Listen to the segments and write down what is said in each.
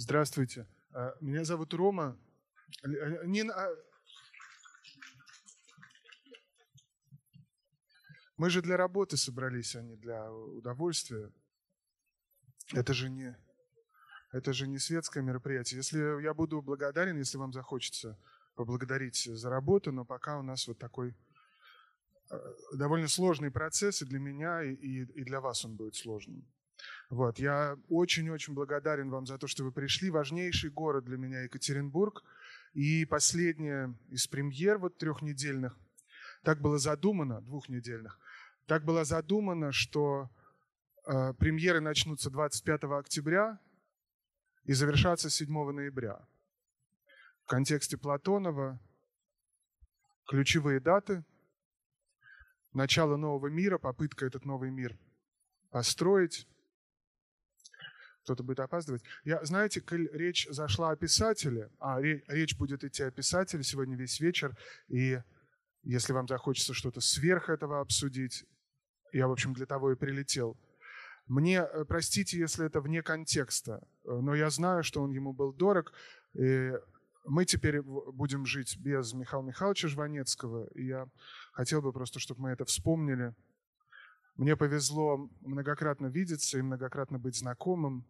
Здравствуйте. А, меня зовут Рома. Э, не, а мы же для работы собрались, а не для удовольствия. Это же не, это же не светское мероприятие. Если я буду благодарен, если вам захочется поблагодарить за работу, но пока у нас вот такой довольно сложный процесс и для меня, и, и для вас он будет сложным. Вот. Я очень-очень благодарен вам за то, что вы пришли. Важнейший город для меня Екатеринбург. И последняя из премьер вот трехнедельных, так было задумано, двухнедельных, так было задумано, что э, премьеры начнутся 25 октября и завершатся 7 ноября. В контексте Платонова ключевые даты, начало нового мира, попытка этот новый мир построить, кто-то будет опаздывать. Я, знаете, речь зашла о писателе, а речь будет идти о писателе сегодня весь вечер, и если вам захочется что-то сверх этого обсудить, я, в общем, для того и прилетел. Мне, э, простите, если это вне контекста, э, но я знаю, что он ему был дорог, и мы теперь будем жить без Михаила Михайловича Жванецкого, и я хотел бы просто, чтобы мы это вспомнили. Мне повезло многократно видеться и многократно быть знакомым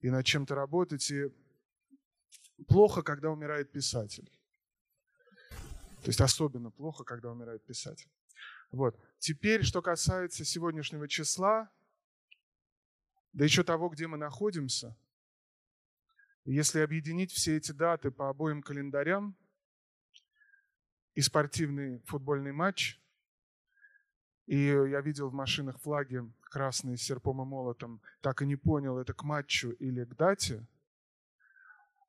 и над чем-то работать. И плохо, когда умирает писатель. То есть особенно плохо, когда умирает писатель. Вот. Теперь, что касается сегодняшнего числа, да еще того, где мы находимся, если объединить все эти даты по обоим календарям и спортивный футбольный матч, и я видел в машинах флаги красные с серпом и молотом, так и не понял, это к матчу или к дате.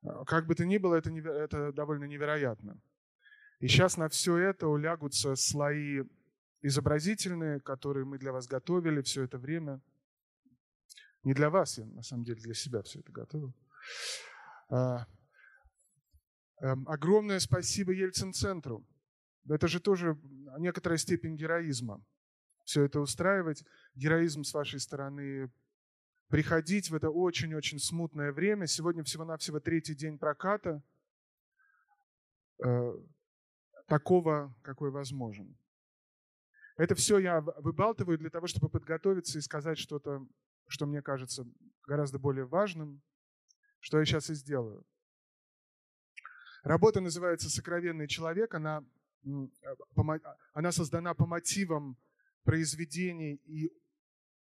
А, как бы то ни было, это, неверо... это довольно невероятно. И сейчас на все это улягутся слои изобразительные, которые мы для вас готовили все это время. Не для вас, я на самом деле для себя все это готовил. А, эм, огромное спасибо Ельцин-центру. Это же тоже некоторая степень героизма все это устраивать. Героизм с вашей стороны приходить в это очень-очень смутное время. Сегодня всего-навсего третий день проката, э, такого, какой возможен. Это все я выбалтываю для того, чтобы подготовиться и сказать что-то, что мне кажется гораздо более важным, что я сейчас и сделаю. Работа называется «Сокровенный человек». Она, она создана по мотивам произведений и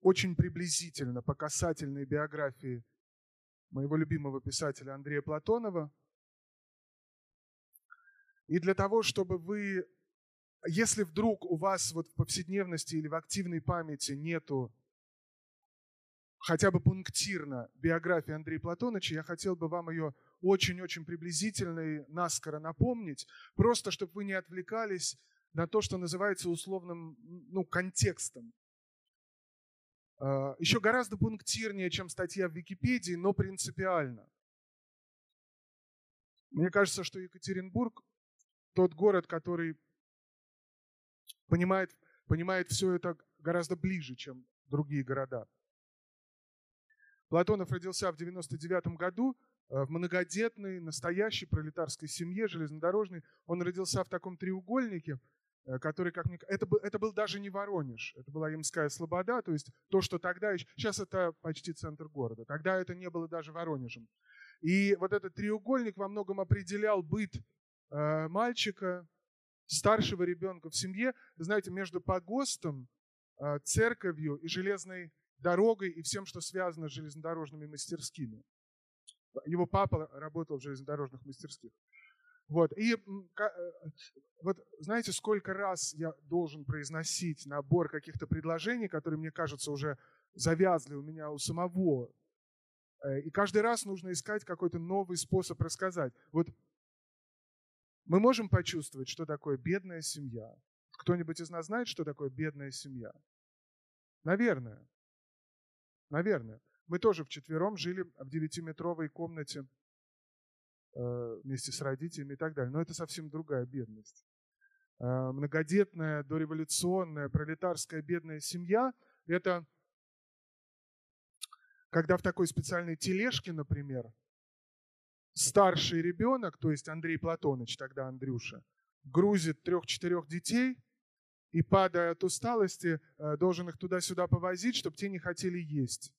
очень приблизительно по касательной биографии моего любимого писателя Андрея Платонова. И для того, чтобы вы, если вдруг у вас вот в повседневности или в активной памяти нету хотя бы пунктирно биографии Андрея Платоновича, я хотел бы вам ее очень-очень приблизительно и наскоро напомнить, просто чтобы вы не отвлекались на то, что называется условным ну, контекстом. А, Еще гораздо пунктирнее, чем статья в Википедии, но принципиально. Мне кажется, что Екатеринбург тот город, который понимает, понимает все это гораздо ближе, чем другие города. Платонов родился в 99 году э, в многодетной, настоящей пролетарской семье, железнодорожной. Он родился в таком треугольнике – который, как мне это, был, это был даже не Воронеж, это была Ямская Слобода, то есть то, что тогда, сейчас это почти центр города, тогда это не было даже Воронежем. И вот этот треугольник во многом определял быт э, мальчика, старшего ребенка в семье, знаете, между погостом, э, церковью и железной дорогой и всем, что связано с железнодорожными мастерскими. Его папа работал в железнодорожных мастерских. Вот. И э, вот знаете, сколько раз я должен произносить набор каких-то предложений, которые, мне кажется, уже завязли у меня у самого. Э, и каждый раз нужно искать какой-то новый способ рассказать. Вот мы можем почувствовать, что такое бедная семья. Кто-нибудь из нас знает, что такое бедная семья? Наверное. Наверное. Мы тоже вчетвером жили в девятиметровой комнате Э, вместе с родителями и так далее. Но это совсем другая бедность. Э, многодетная, дореволюционная, пролетарская бедная семья – это когда в такой специальной тележке, например, старший ребенок, то есть Андрей Платоныч, тогда Андрюша, грузит трех-четырех детей и, падая от усталости, э, должен их туда-сюда повозить, чтобы те не хотели есть.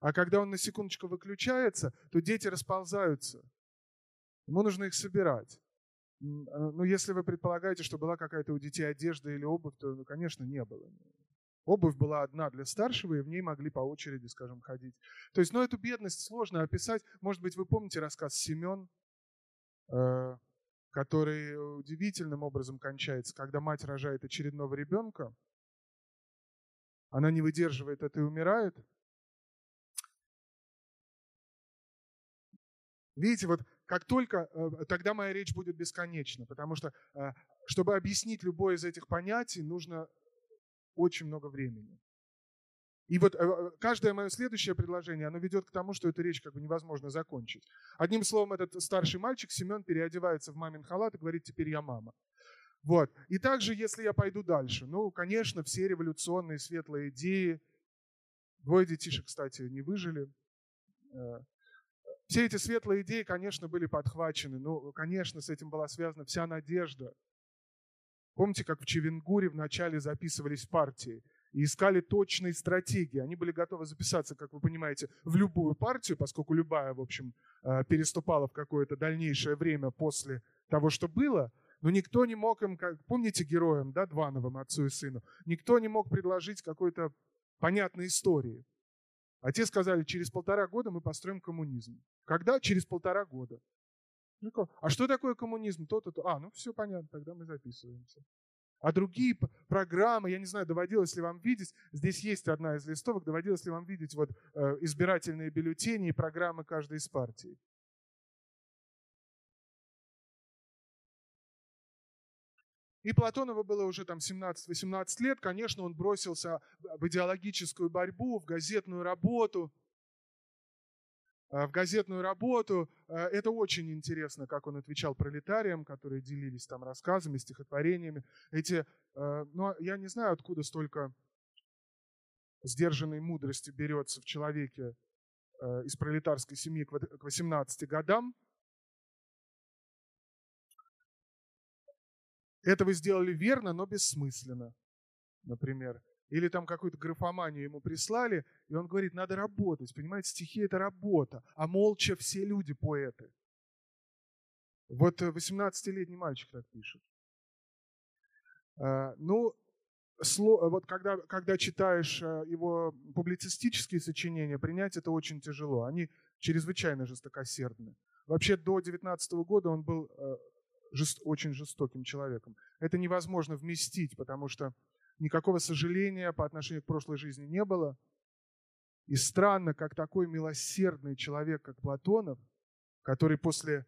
А когда он на секундочку выключается, то дети расползаются. Ему нужно их собирать. Э, ну, если вы предполагаете, что была какая-то у детей одежда или обувь, то, ну, конечно, не было. Обувь была одна для старшего, и в ней могли по очереди, скажем, ходить. То есть, ну, эту бедность сложно описать. Может быть, вы помните рассказ «Семен», э, который удивительным образом кончается, когда мать рожает очередного ребенка, она не выдерживает это и умирает. Видите, вот как только, э, тогда моя речь будет бесконечна, потому что, э, чтобы объяснить любое из этих понятий, нужно очень много времени. И вот э, каждое мое следующее предложение, оно ведет к тому, что эту речь как бы невозможно закончить. Одним словом, этот старший мальчик, Семен, переодевается в мамин халат и говорит, теперь я мама. Вот. И также, если я пойду дальше, ну, конечно, все революционные светлые идеи, двое детишек, кстати, не выжили, все эти светлые идеи, конечно, были подхвачены. Ну, конечно, с этим была связана вся надежда Помните, как в Чевенгуре вначале записывались партии и искали точные стратегии. Они были готовы записаться, как вы понимаете, в любую партию, поскольку любая, в общем, э, переступала в какое-то дальнейшее время после того, что было. Но никто не мог им, как, помните героям, да, Двановым, отцу и сыну, никто не мог предложить какой-то понятной истории. А те сказали, через полтора года мы построим коммунизм. Когда? Через полтора года. А что такое коммунизм? То-то, то. А, ну все понятно, тогда мы записываемся. А другие программы, я не знаю, доводилось ли вам видеть, здесь есть одна из листовок, доводилось ли вам видеть вот э, избирательные бюллетени и программы каждой из партий. И Платонову было уже там 17-18 лет, конечно, он бросился в идеологическую борьбу, в газетную работу – Э, в газетную работу. Э, это очень интересно, как он отвечал пролетариям, которые делились там рассказами, стихотворениями. Эти, э, ну, я не знаю, откуда столько сдержанной мудрости берется в человеке из пролетарской семьи к 18 годам. Это вы сделали верно, но бессмысленно, например. Или там какую-то графоманию ему прислали, и он говорит, надо работать. Понимаете, стихи — это работа, а молча все люди поэты. Вот 18-летний мальчик так пишет. А, ну, вот когда, когда читаешь а, его публицистические сочинения, принять это очень тяжело. Они чрезвычайно жестокосердны. Вообще до 19 года он был жест, очень жестоким человеком. Это невозможно вместить, потому что никакого сожаления по отношению к прошлой жизни не было. И странно, как такой милосердный человек, как Платонов, который после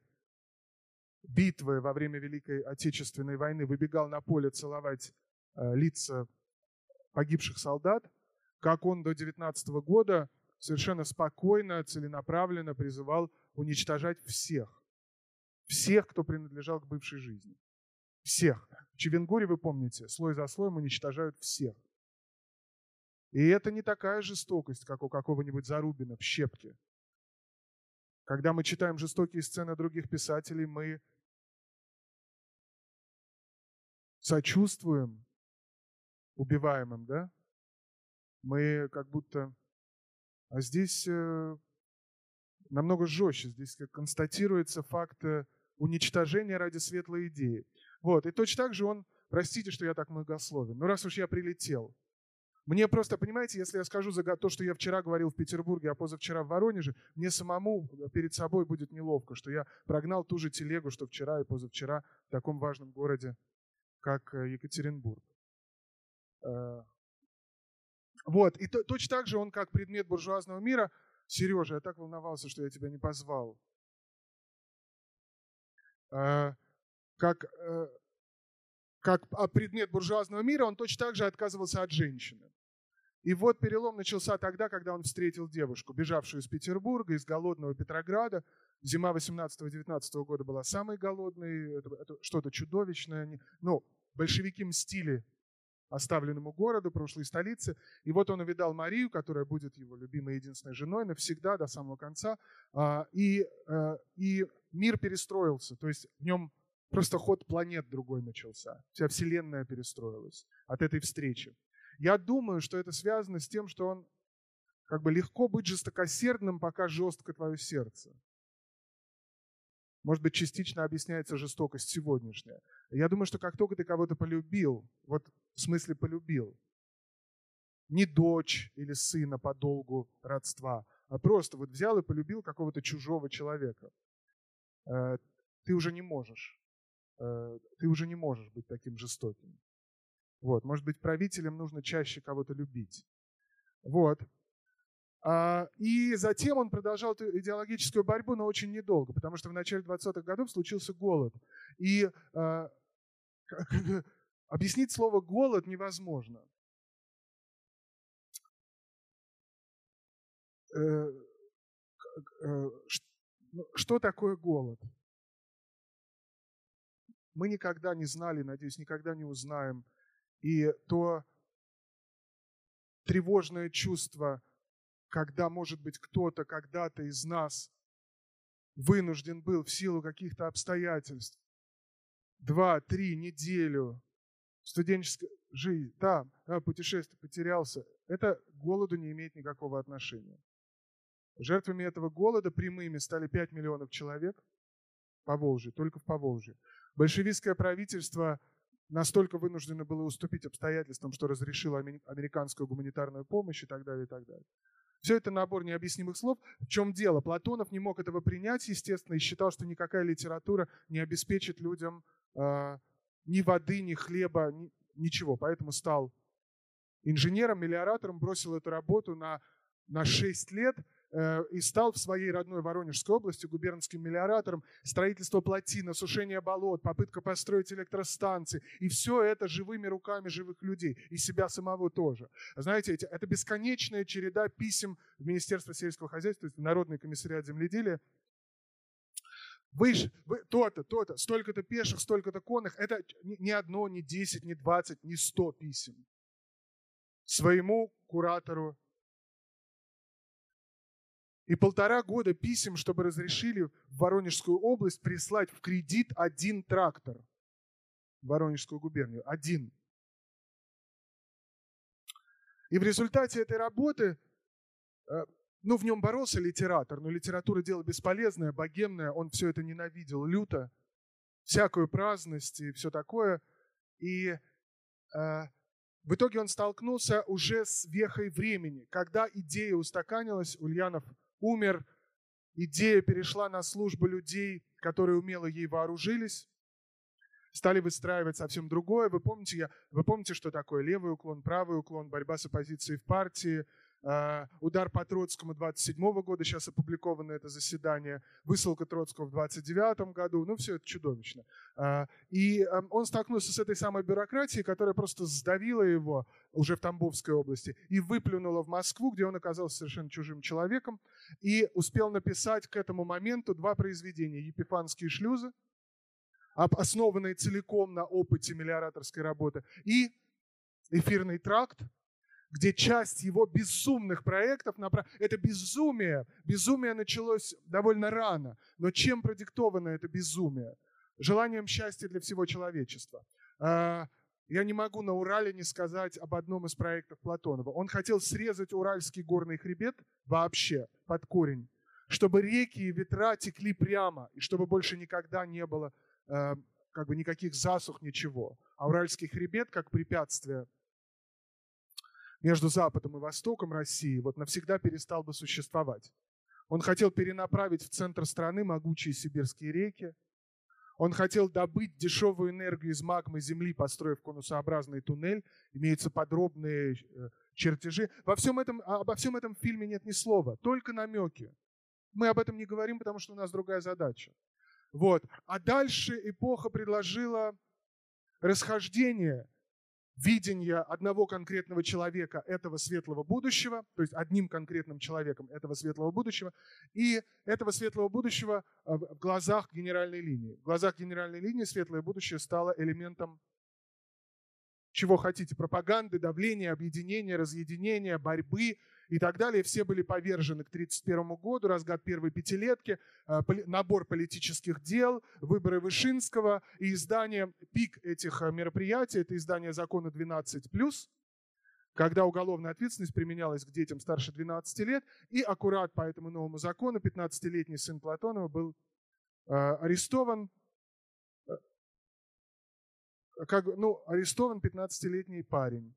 битвы во время Великой Отечественной войны выбегал на поле целовать э, лица погибших солдат, как он до 19 года совершенно спокойно, целенаправленно призывал уничтожать всех. Всех, кто принадлежал к бывшей жизни. Всех. В Чевенгуре, вы помните, слой за слоем уничтожают всех. И это не такая жестокость, как у какого-нибудь Зарубина в «Щепке». Когда мы читаем жестокие сцены других писателей, мы сочувствуем убиваемым, да? Мы как будто... А здесь э, намного жестче. Здесь констатируется факт уничтожения ради светлой идеи. Вот. И точно так же он, простите, что я так многословен, но раз уж я прилетел, мне просто, понимаете, если я скажу за то, что я вчера говорил в Петербурге, а позавчера в Воронеже, мне самому перед собой будет неловко, что я прогнал ту же телегу, что вчера и позавчера в таком важном городе, как э, Екатеринбург. Э, вот, и то, точно так же он, как предмет буржуазного мира, Сережа, я так волновался, что я тебя не позвал. Э, как, э, как а, предмет буржуазного мира, он точно так же отказывался от женщины. И вот перелом начался тогда, когда он встретил девушку, бежавшую из Петербурга, из голодного Петрограда. Зима 18-19 года была самой голодной, это, это что-то чудовищное. Ну, большевики мстили оставленному городу, прошлой столице. И вот он увидал Марию, которая будет его любимой единственной женой навсегда, до самого конца. А, и, э, и мир перестроился, то есть в нем просто ход планет другой начался. Вся Вселенная перестроилась от этой встречи. Я думаю, что это связано с тем, что он как бы легко быть жестокосердным, пока жестко твое сердце. Может быть, частично объясняется жестокость сегодняшняя. Я думаю, что как только ты кого-то полюбил, вот в смысле полюбил, не дочь или сына по долгу родства, а просто вот взял и полюбил какого-то чужого человека, ты уже не можешь. Э, ты уже не можешь быть таким жестоким. Вот. Может быть, правителям нужно чаще кого-то любить. Вот. А, и затем он продолжал эту идеологическую борьбу, но очень недолго, потому что в начале 20-х годов случился голод. И а, объяснить слово «голод» невозможно. Ну, что такое голод? Мы никогда не знали, надеюсь, никогда не узнаем. И то тревожное чувство, когда, может быть, кто-то когда-то из нас вынужден был в силу каких-то обстоятельств два, три, неделю студенческой жизни, да, путешествие, потерялся, это к голоду не имеет никакого отношения. Жертвами этого голода прямыми стали 5 миллионов человек по Волжье, только в Поволжье. Большевистское правительство настолько вынуждено было уступить обстоятельствам, что разрешило американскую гуманитарную помощь и так далее, и так далее. Все это набор необъяснимых слов. В чем дело? Платонов не мог этого принять, естественно, и считал, что никакая литература не обеспечит людям э, ни воды, ни хлеба, ни, ничего. Поэтому стал инженером, мелиоратором, бросил эту работу на, на 6 лет – и стал в своей родной Воронежской области губернским мелиоратором. Строительство плотин, осушение болот, попытка построить электростанции. И все это живыми руками живых людей. И себя самого тоже. Знаете, это бесконечная череда писем в Министерство сельского хозяйства, в Народный комиссариат земледелия, вы, вы то-то, то-то, столько-то пеших, столько-то конных. Это не одно, не десять, не двадцать, не сто писем. Своему куратору и полтора года писем, чтобы разрешили в Воронежскую область прислать в кредит один трактор в Воронежскую губернию. Один. И в результате этой работы, э, ну, в нем боролся литератор, но литература дело бесполезное, богемное, он все это ненавидел люто, всякую праздность и все такое. И э, в итоге он столкнулся уже с вехой времени. Когда идея устаканилась, Ульянов умер, идея перешла на службу людей, которые умело ей вооружились, стали выстраивать совсем другое. Вы помните, я, вы помните, что такое левый уклон, правый уклон, борьба с оппозицией в партии, удар по Троцкому 27 года, сейчас опубликовано это заседание, высылка Троцкого в 29 году, ну все это чудовищно. А, и он столкнулся с этой самой бюрократией, которая просто сдавила его уже в Тамбовской области и выплюнула в Москву, где он оказался совершенно чужим человеком, и успел написать к этому моменту два произведения «Епифанские шлюзы», основанные целиком на опыте мелиораторской работы, и «Эфирный тракт», где часть его безумных проектов, это безумие, безумие началось довольно рано, но чем продиктовано это безумие? Желанием счастья для всего человечества. А, я не могу на Урале не сказать об одном из проектов Платонова. Он хотел срезать Уральский горный хребет вообще под корень, чтобы реки и ветра текли прямо, и чтобы больше никогда не было э, как бы никаких засух, ничего. А Уральский хребет как препятствие между Западом и Востоком России вот навсегда перестал бы существовать. Он хотел перенаправить в центр страны могучие сибирские реки. Он хотел добыть дешевую энергию из магмы Земли, построив конусообразный туннель. Имеются подробные э, чертежи. Во всем этом, а, обо всем этом в фильме нет ни слова, только намеки. Мы об этом не говорим, потому что у нас другая задача. Вот. А дальше эпоха предложила расхождение видение одного конкретного человека этого светлого будущего, то есть одним конкретным человеком этого светлого будущего, и этого светлого будущего э, в глазах генеральной линии. В глазах генеральной линии светлое будущее стало элементом чего хотите, пропаганды, давления, объединения, разъединения, борьбы и так далее. Все были повержены к 1931 году, разгад первой пятилетки, э, набор политических дел, выборы Вышинского и издание, пик этих э, мероприятий, это издание закона 12+, когда уголовная ответственность применялась к детям старше 12 лет, и аккурат по этому новому закону 15-летний сын Платонова был э, арестован, как, ну, арестован 15-летний парень.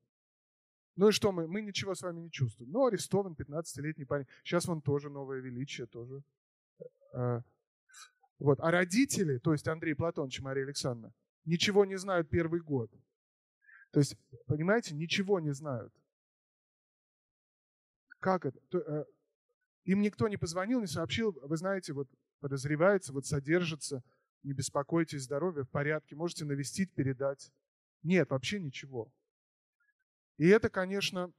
Ну и что мы? Мы ничего с вами не чувствуем. Ну, арестован 15-летний парень. Сейчас вон тоже новое величие, тоже. А, вот. А родители, то есть Андрей Платонович и Мария Александровна, ничего не знают первый год. То есть, понимаете, ничего не знают. Как это? Э, им никто не позвонил, не сообщил. Вы знаете, вот подозревается, вот содержится не беспокойтесь, здоровье в порядке, можете навестить, передать. Нет, вообще ничего. И это, конечно,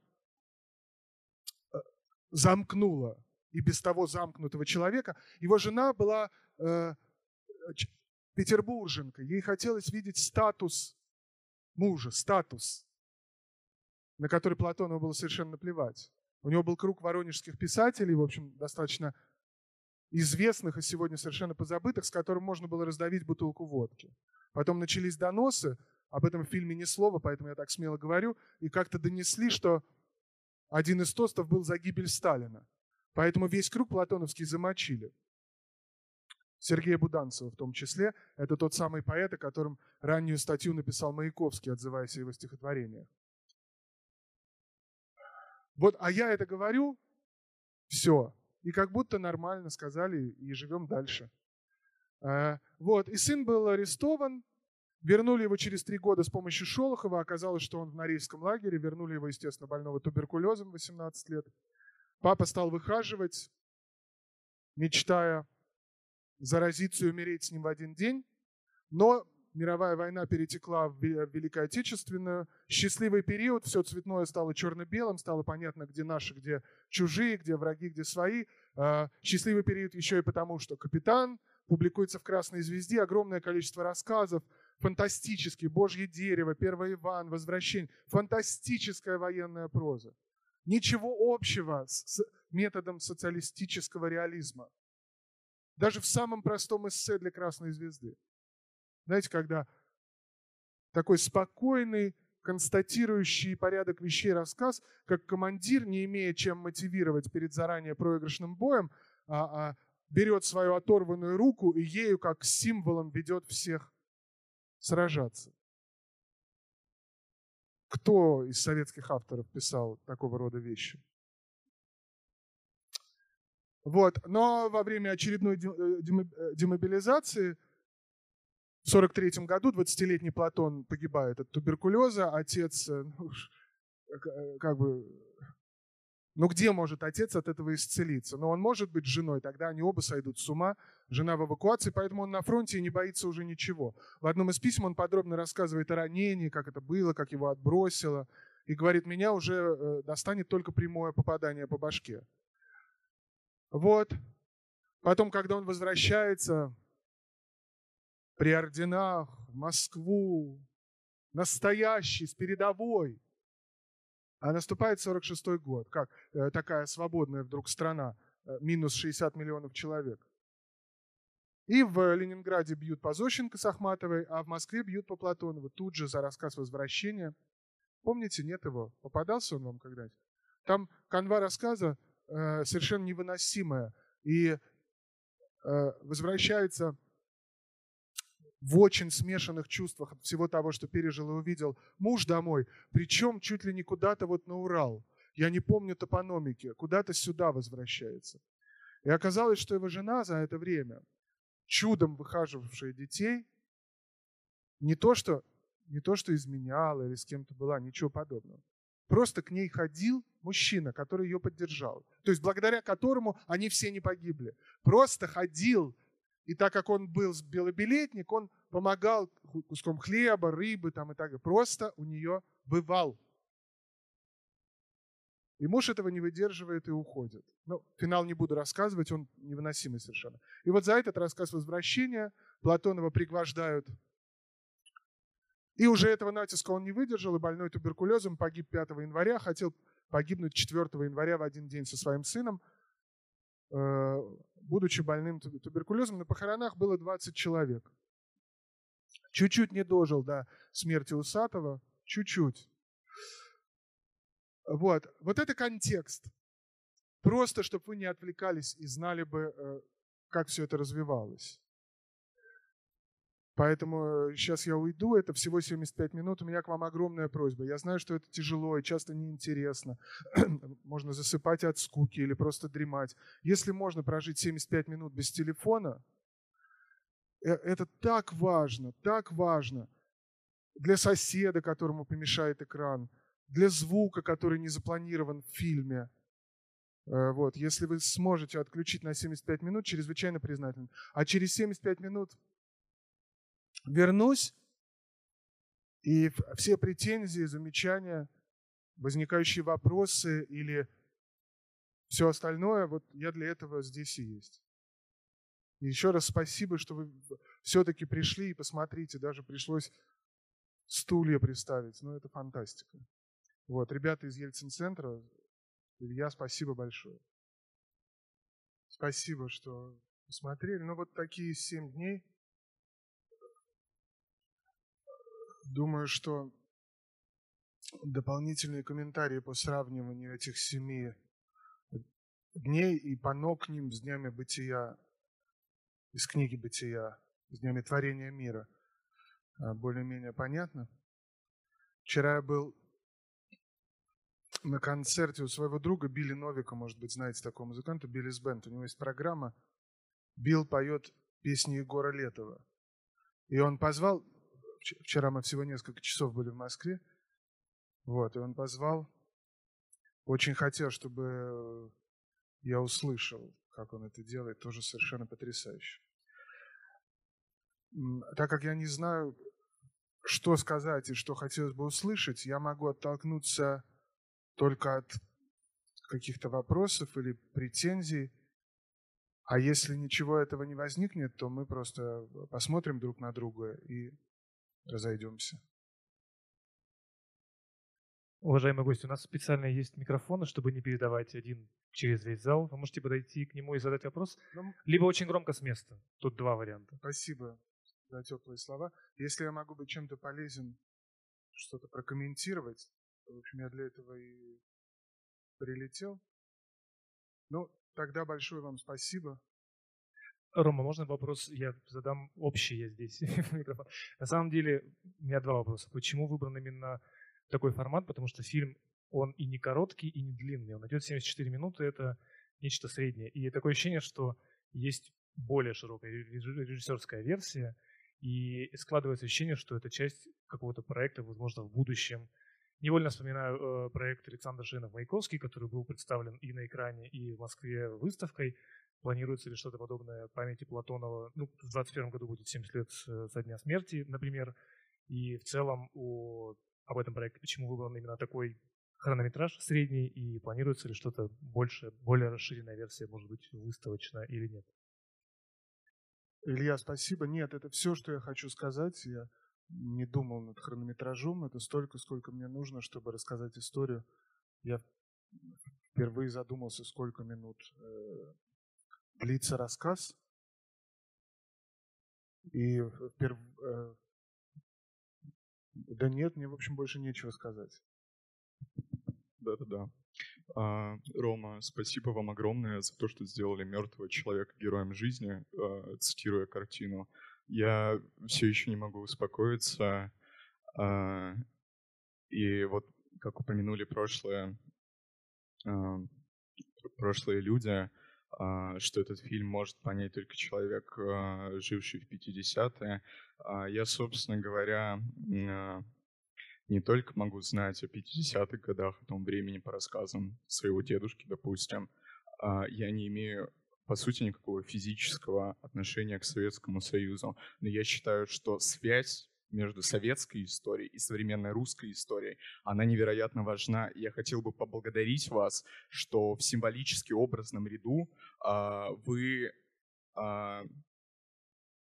э, замкнуло и без того замкнутого человека. Его жена была э, петербурженка, ей хотелось видеть статус мужа, статус, на который Платонову было совершенно наплевать. У него был круг воронежских писателей, в общем, достаточно известных и сегодня совершенно позабытых, с которым можно было раздавить бутылку водки. Потом начались доносы, об этом в фильме ни слова, поэтому я так смело говорю, и как-то донесли, что один из тостов был за гибель Сталина. Поэтому весь круг платоновский замочили. Сергея Буданцева в том числе. Это тот самый поэт, о котором раннюю статью написал Маяковский, отзываясь о его стихотворениях. Вот, а я это говорю, все, и как будто нормально сказали, и живем дальше. А, вот, и сын был арестован, вернули его через три года с помощью Шолохова, оказалось, что он в Норильском лагере, вернули его, естественно, больного туберкулезом 18 лет. Папа стал выхаживать, мечтая заразиться и умереть с ним в один день, но мировая война перетекла в Великую Отечественную. Счастливый период, все цветное стало черно-белым, стало понятно, где наши, где чужие, где враги, где свои. А, счастливый период еще и потому, что «Капитан» публикуется в «Красной звезде», огромное количество рассказов, фантастический, «Божье дерево», «Первый Иван», «Возвращение», фантастическая военная проза. Ничего общего с методом социалистического реализма. Даже в самом простом эссе для «Красной звезды». Знаете, когда такой спокойный, констатирующий порядок вещей рассказ, как командир, не имея чем мотивировать перед заранее проигрышным боем, а, а берет свою оторванную руку и ею как символом ведет всех сражаться. Кто из советских авторов писал такого рода вещи? Вот. Но во время очередной э, э, демобилизации в 43 году 20-летний Платон погибает от туберкулеза, отец, э, ну, э, как бы, ну где может отец от этого исцелиться? Но ну, он может быть женой, тогда они оба сойдут с ума. Жена в эвакуации, поэтому он на фронте и не боится уже ничего. В одном из писем он подробно рассказывает о ранении, как это было, как его отбросило. И говорит, меня уже э, достанет только прямое попадание по башке. Вот. Потом, когда он возвращается, при орденах Москву, настоящий, с передовой. А наступает 46-й год. Как э, такая свободная вдруг страна, э, минус 60 миллионов человек. И в Ленинграде бьют по Зощенко с Ахматовой, а в Москве бьют по Платонову. Тут же за рассказ «Возвращение». Помните, нет его? Попадался он вам когда-нибудь? Там канва рассказа э, совершенно невыносимая. И э, возвращается в очень смешанных чувствах от всего того, что пережил и увидел муж домой, причем чуть ли не куда-то вот на Урал. Я не помню топономики, куда-то сюда возвращается. И оказалось, что его жена за это время, чудом выхаживавшая детей, не то что, не то, что изменяла или с кем-то была, ничего подобного. Просто к ней ходил мужчина, который ее поддержал. То есть благодаря которому они все не погибли. Просто ходил и так как он был белобилетник, он помогал куском хлеба, рыбы там и так далее. Просто у нее бывал. И муж этого не выдерживает и уходит. Ну, финал не буду рассказывать, он невыносимый совершенно. И вот за этот рассказ возвращения Платонова пригвождают И уже этого натиска он не выдержал, и больной туберкулезом погиб 5 января, хотел погибнуть 4 января в один день со своим сыном, будучи больным туберкулезом. На похоронах было 20 человек. Чуть-чуть не дожил до смерти Усатого, чуть-чуть. Вот, вот это контекст. Просто, чтобы вы не отвлекались и знали бы, э, как все это развивалось. Поэтому сейчас э, я уйду, это всего 75 минут. У меня к вам огромная просьба. Я знаю, что это тяжело и часто неинтересно. можно засыпать от скуки или просто дремать. Если можно прожить 75 минут без телефона, э, это так важно, так важно для соседа, которому помешает экран, для звука, который не запланирован в фильме. Э, вот. Если вы сможете отключить на 75 минут, чрезвычайно признателен. А через 75 минут вернусь, и все претензии, замечания, возникающие вопросы или все остальное, вот я для этого здесь и есть. И еще раз спасибо, что вы все-таки пришли и посмотрите, даже пришлось стулья представить. Ну, это фантастика. Вот, ребята из Ельцин-центра, Илья, спасибо большое. Спасибо, что посмотрели. Ну, вот такие семь дней – Думаю, что дополнительные комментарии по сравниванию этих семи дней и по к ним с днями бытия, из книги бытия, с днями творения мира, а, более-менее понятно. Вчера я был на концерте у своего друга Билли Новика, может быть, знаете такого музыканта, Биллис Бенд. У него есть программа. Билл поет песни Егора Летова. И он позвал, Вчера мы всего несколько часов были в Москве. Вот, и он позвал. Очень хотел, чтобы я услышал, как он это делает. Тоже совершенно потрясающе. Так как я не знаю, что сказать и что хотелось бы услышать, я могу оттолкнуться только от каких-то вопросов или претензий. А если ничего этого не возникнет, то мы просто посмотрим друг на друга и разойдемся. Уважаемые гости, у нас специально есть микрофоны, чтобы не передавать один через весь зал. Вы можете подойти к нему и задать вопрос, ну, либо очень громко с места. Тут два варианта. Спасибо за теплые слова. Если я могу быть чем-то полезен, что-то прокомментировать, в общем, я для этого и прилетел. Ну, тогда большое вам спасибо. Рома, можно вопрос? Я задам общий, я здесь. На самом деле, у меня два вопроса. Почему выбран именно такой формат? Потому что фильм, он и не короткий, и не длинный. Он идет 74 минуты, это нечто среднее. И такое ощущение, что есть более широкая режиссерская версия, и складывается ощущение, что это часть какого-то проекта, возможно, в будущем. Невольно вспоминаю э, проект Александра Жинов-Маяковский, который был представлен и на экране, и в Москве выставкой. Планируется ли что-то подобное памяти Платонова? Ну, в 2021 году будет 70 лет со дня смерти, например. И в целом о, об этом проекте, почему выбран именно такой хронометраж средний, и планируется ли что-то больше, более расширенная версия, может быть, выставочная или нет? Илья, спасибо. Нет, это все, что я хочу сказать. Я не думал над хронометражом. Это столько, сколько мне нужно, чтобы рассказать историю. Я впервые задумался, сколько минут э, длится рассказ. И вперв... Э, да нет, мне, в общем, больше нечего сказать. Да-да-да. А, Рома, спасибо вам огромное за то, что сделали мертвого человека героем жизни, а, цитируя картину. Я все еще не могу успокоиться. А, и вот, как упомянули прошлые, прошлые люди, что этот фильм может понять только человек, а, живший в 50-е. А, я, собственно говоря, не только могу знать о 50-х годах, о том времени по рассказам своего дедушки, допустим, я не имею, по сути, никакого физического отношения к Советскому Союзу. Но я считаю, что связь между советской историей и современной русской историей. Она невероятно важна. Я хотел бы поблагодарить вас, что в символически образном ряду э, вы э,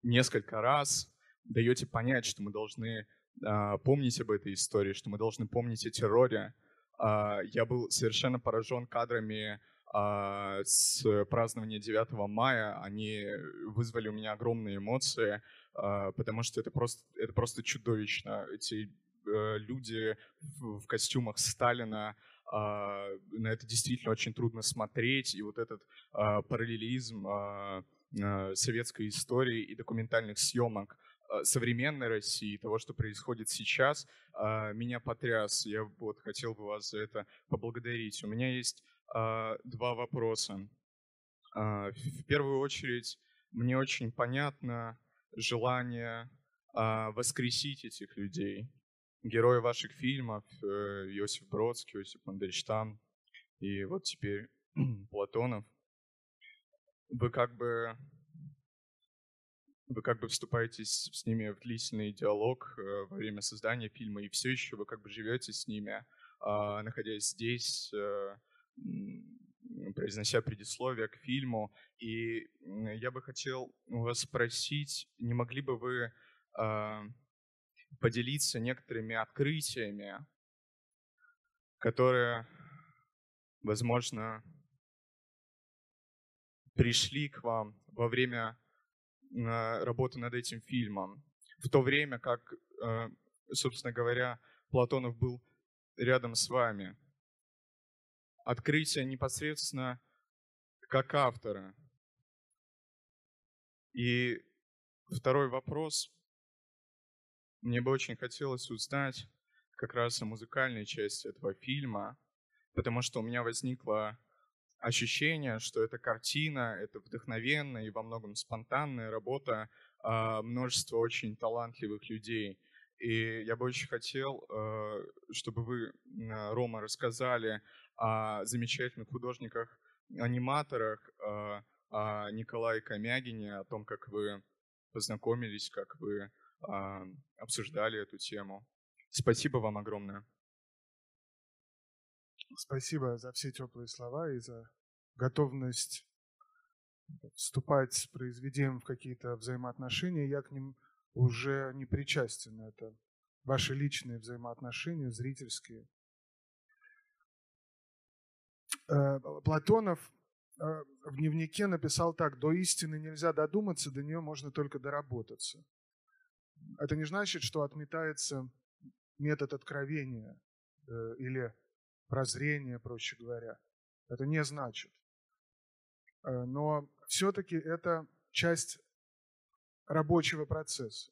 несколько раз даете понять, что мы должны а, помнить об этой истории, что мы должны помнить о терроре. А, я был совершенно поражен кадрами а, с празднования 9 мая. Они вызвали у меня огромные эмоции, потому что это просто, это просто чудовищно. Эти э, люди в костюмах Сталина, на это действительно очень трудно смотреть. И вот этот параллелизм советской истории и документальных съемок – Э, современной России, того, что происходит сейчас, а, меня потряс. Я вот хотел бы вас за это поблагодарить. У меня есть а, два вопроса. А, в первую очередь, мне очень понятно желание воскресить этих людей. Герои ваших фильмов э, Иосиф Бродский, Иосиф Мандельштам и вот теперь Платонов. Вы как бы вы как бы вступаете с, ними в длительный диалог э, во время создания фильма, и все еще вы как бы живете с ними, находясь здесь, э, произнося предисловие к фильму. И я бы хотел вас спросить, не могли бы вы э, поделиться некоторыми открытиями, которые, возможно, пришли к вам во время работы над этим фильмом. В то время как, э, собственно говоря, Платонов был рядом с вами. Открытие непосредственно как автора. И второй вопрос. Мне бы очень хотелось узнать как раз о музыкальной части этого фильма, потому что у меня возникла ощущение, что эта картина, это вдохновенная и во многом спонтанная работа э, множества очень талантливых людей. И я бы очень хотел, э, чтобы вы, Рома, рассказали о замечательных художниках-аниматорах, э, о Николае Комягине, о том, как вы познакомились, как вы э, обсуждали эту тему. Спасибо вам огромное. Спасибо за все теплые слова и за готовность вступать с произведением в какие-то взаимоотношения. Я к ним уже не причастен. Это ваши личные взаимоотношения, зрительские. Э, Платонов э, в дневнике написал так, до истины нельзя додуматься, до нее можно только доработаться. Это не значит, что отметается метод откровения э, или прозрения, проще говоря. Это не значит. Но все-таки это часть рабочего процесса.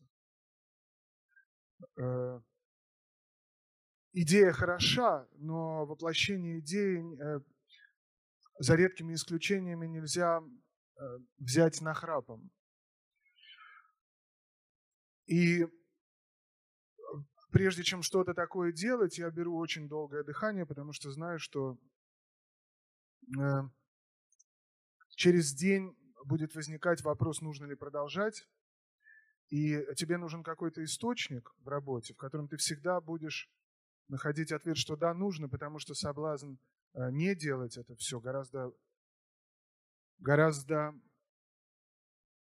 Идея хороша, но воплощение идеи за редкими исключениями нельзя взять нахрапом. И прежде чем что-то такое делать, я беру очень долгое дыхание, потому что знаю, что э, через день будет возникать вопрос, нужно ли продолжать. И тебе нужен какой-то источник в работе, в котором ты всегда будешь находить ответ, что да, нужно, потому что соблазн э, не делать это все гораздо, гораздо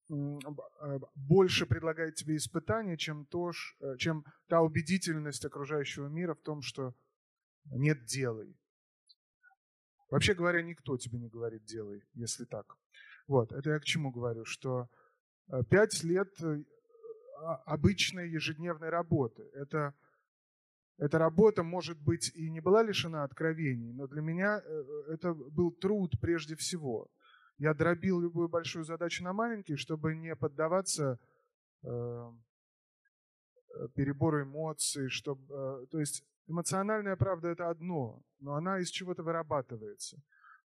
Э, больше предлагает тебе испытания, чем, то, э, чем та убедительность окружающего мира в том, что нет, делай. Вообще говоря, никто тебе не говорит делай, если так. Вот, это я к чему говорю, что э, пять лет обычной ежедневной работы. Это, эта работа, может быть, и не была лишена откровений, но для меня это был труд прежде всего – я дробил любую большую задачу на маленькие, чтобы не поддаваться э, перебору эмоций, чтобы, э, то есть эмоциональная правда это одно, но она из чего-то вырабатывается.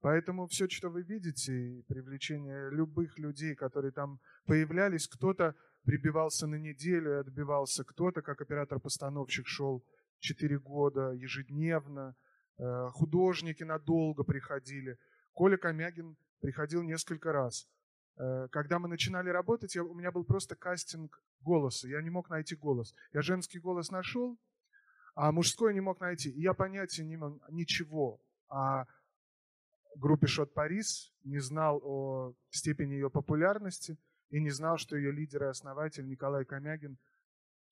Поэтому все, что вы видите, и привлечение любых людей, которые там появлялись, кто-то прибивался на неделю и отбивался, кто-то, как оператор-постановщик, шел 4 года ежедневно, э, художники надолго приходили. Коля Комягин приходил несколько раз. Э, когда мы начинали работать, я, у меня был просто кастинг голоса. Я не мог найти голос. Я женский голос нашел, а мужской не мог найти. И я понятия не имел ничего о группе Шот Парис, не знал о степени ее популярности и не знал, что ее лидер и основатель Николай Комягин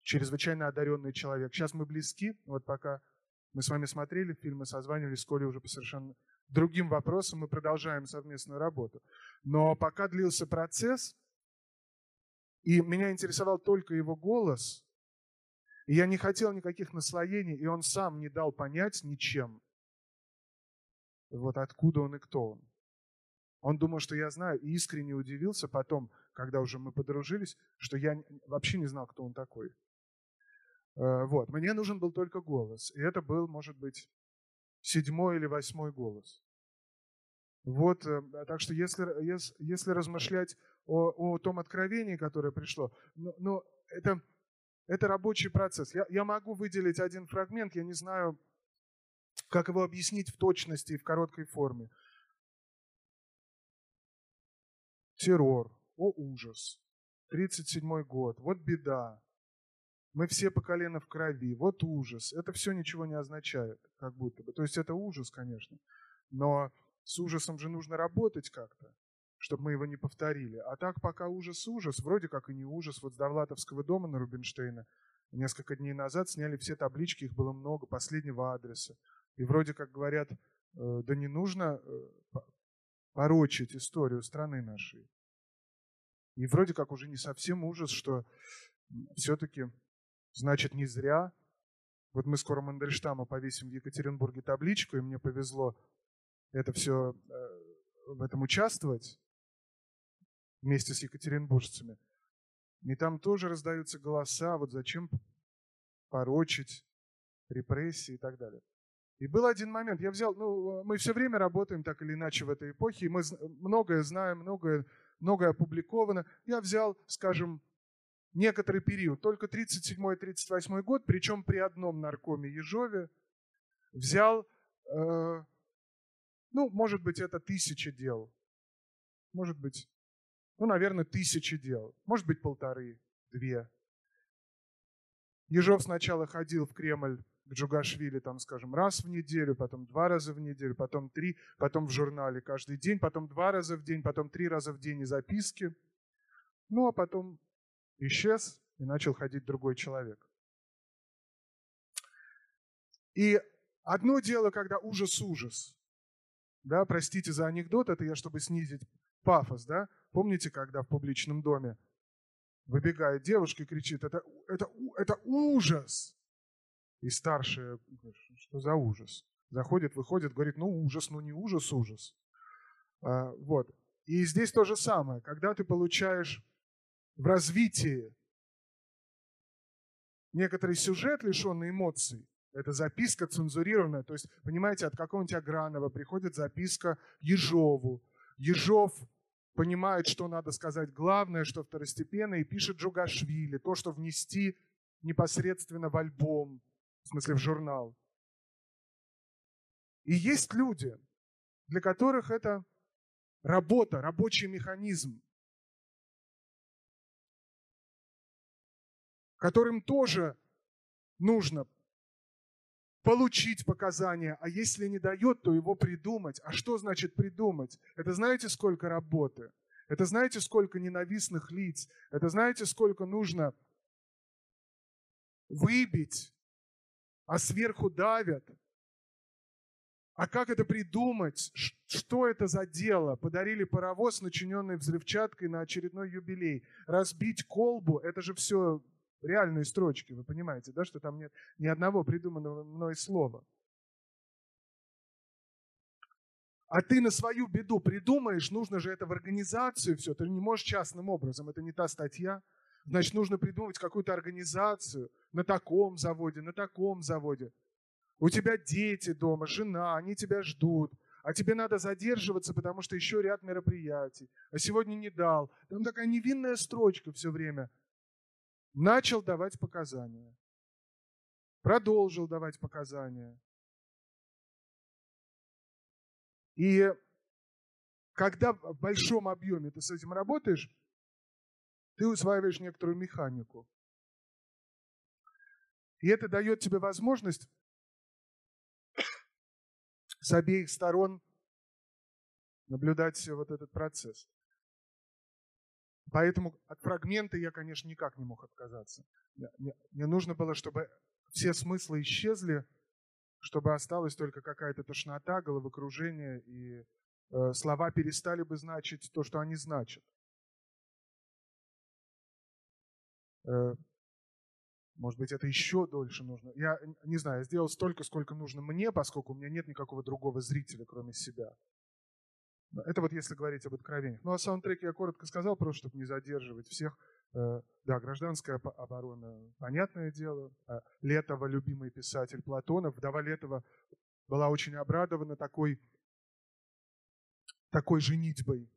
чрезвычайно одаренный человек. Сейчас мы близки, вот пока мы с вами смотрели фильмы, созванивались с Колей уже по совершенно другим вопросам, мы продолжаем совместную работу. Но пока длился процесс, и меня интересовал только его голос, и я не хотел никаких наслоений, и он сам не дал понять ничем, вот откуда он и кто он. Он думал, что я знаю, и искренне удивился потом, когда уже мы подружились, что я вообще не знал, кто он такой. Э, вот, мне нужен был только голос. И это был, может быть, седьмой или восьмой голос. Вот, э, так что если, если размышлять о, о том откровении, которое пришло, ну, ну это, это рабочий процесс. Я, я могу выделить один фрагмент, я не знаю, как его объяснить в точности и в короткой форме. Террор, о ужас, 37 год, вот беда, мы все по колено в крови, вот ужас. Это все ничего не означает, как будто бы. То есть это ужас, конечно, но с ужасом же нужно работать как-то, чтобы мы его не повторили. А так пока ужас-ужас, вроде как и не ужас. Вот с Довлатовского дома на Рубинштейна несколько дней назад сняли все таблички, их было много, последнего адреса. И вроде как говорят, э, да не нужно э, порочить историю страны нашей. И вроде как уже не совсем ужас, что все-таки Значит, не зря. Вот мы скоро Мандельштама повесим в Екатеринбурге табличку, и мне повезло это все э, в этом участвовать вместе с екатеринбуржцами. И там тоже раздаются голоса, вот зачем порочить репрессии и так далее. И был один момент, я взял, ну, мы все время работаем так или иначе в этой эпохе, и мы многое знаем, многое, многое опубликовано. Я взял, скажем, некоторый период, только 37-38 год, причем при одном наркоме Ежове, взял, э, ну, может быть, это тысячи дел. Может быть, ну, наверное, тысячи дел. Может быть, полторы, две. Ежов сначала ходил в Кремль к Джугашвили, там, скажем, раз в неделю, потом два раза в неделю, потом три, потом в журнале каждый день, потом два раза в день, потом три раза в день и записки. Ну, а потом исчез, и начал ходить другой человек. И одно дело, когда ужас-ужас. Да, простите за анекдот, это я, чтобы снизить пафос, да? Помните, когда в публичном доме выбегает девушка и кричит, это, это, это ужас. И старшая, что за ужас? Заходит, выходит, говорит, ну ужас, ну не ужас, ужас. А, вот. И здесь то же самое. Когда ты получаешь в развитии. Некоторый сюжет, лишенный эмоций, это записка цензурированная. То есть, понимаете, от какого-нибудь Агранова приходит записка Ежову. Ежов понимает, что надо сказать главное, что второстепенно, и пишет Джугашвили, то, что внести непосредственно в альбом, в смысле в журнал. И есть люди, для которых это работа, рабочий механизм. Которым тоже нужно получить показания, а если не дает, то его придумать. А что значит придумать? Это знаете, сколько работы? Это знаете, сколько ненавистных лиц? Это знаете, сколько нужно выбить, а сверху давят? А как это придумать? Что это за дело? Подарили паровоз, начиненный взрывчаткой на очередной юбилей. Разбить колбу – это же все реальные строчки, вы понимаете, да, что там нет ни одного придуманного мной слова. А ты на свою беду придумаешь, нужно же это в организацию все, ты не можешь частным образом, это не та статья. Значит, нужно придумать какую-то организацию на таком заводе, на таком заводе. У тебя дети дома, жена, они тебя ждут, а тебе надо задерживаться, потому что еще ряд мероприятий, а сегодня не дал. Там такая невинная строчка все время – начал давать показания, продолжил давать показания. И когда в большом объеме ты с этим работаешь, ты усваиваешь некоторую механику. И это дает тебе возможность с обеих сторон наблюдать вот этот процесс. Поэтому от фрагмента я, конечно, никак не мог отказаться. Мне, нужно было, чтобы все смыслы исчезли, чтобы осталась только какая-то тошнота, головокружение, и э, слова перестали бы значить то, что они значат. Э, может быть, это еще дольше нужно. Я не знаю, я сделал столько, сколько нужно мне, поскольку у меня нет никакого другого зрителя, кроме себя. Это вот если говорить об откровениях. Ну, о саундтреке я коротко сказал, просто чтобы не задерживать всех. Э, да, гражданская оборона, понятное дело. Э, Летова, любимый писатель Платонов. Вдова Летова была очень обрадована такой, такой женитьбой.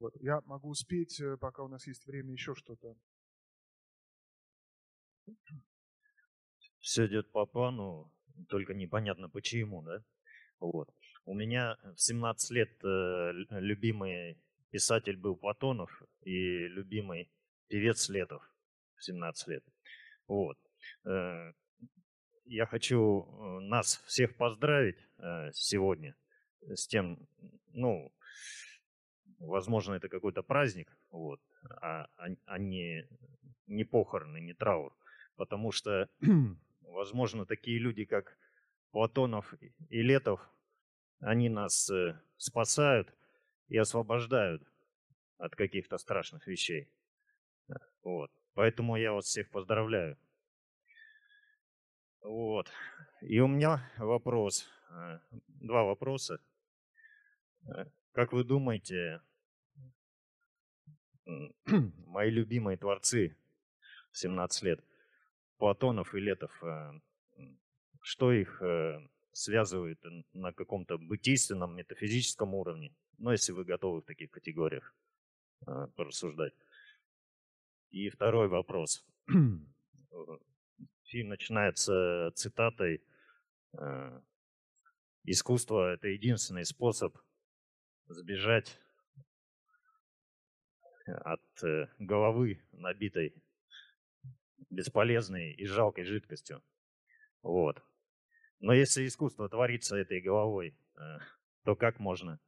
Вот. Я могу успеть, э, пока у нас есть время, еще что-то. Все идет по плану, только непонятно почему, да? Вот. У меня в 17 лет э, любимый писатель был Платонов и любимый певец Летов в 17 лет. Вот. Э, я хочу э, нас всех поздравить э, сегодня с тем, ну, возможно, это какой-то праздник, вот, а, а, а не, не похороны, не траур. Потому что, возможно, такие люди, как Платонов и Летов, они нас э, спасают и освобождают от каких-то страшных вещей. Вот. Поэтому я вас всех поздравляю. Вот. И у меня вопрос, э, два вопроса. Э, как вы думаете, мои любимые творцы в 17 лет, Платонов и Летов, что их э, связывает на каком-то бытийственном, метафизическом уровне. Ну, если вы готовы в таких категориях э, порассуждать. И второй вопрос. Фильм начинается цитатой «Искусство – это единственный способ сбежать от э, головы, набитой бесполезной и жалкой жидкостью. Вот. Но если искусство творится этой головой, э, то как можно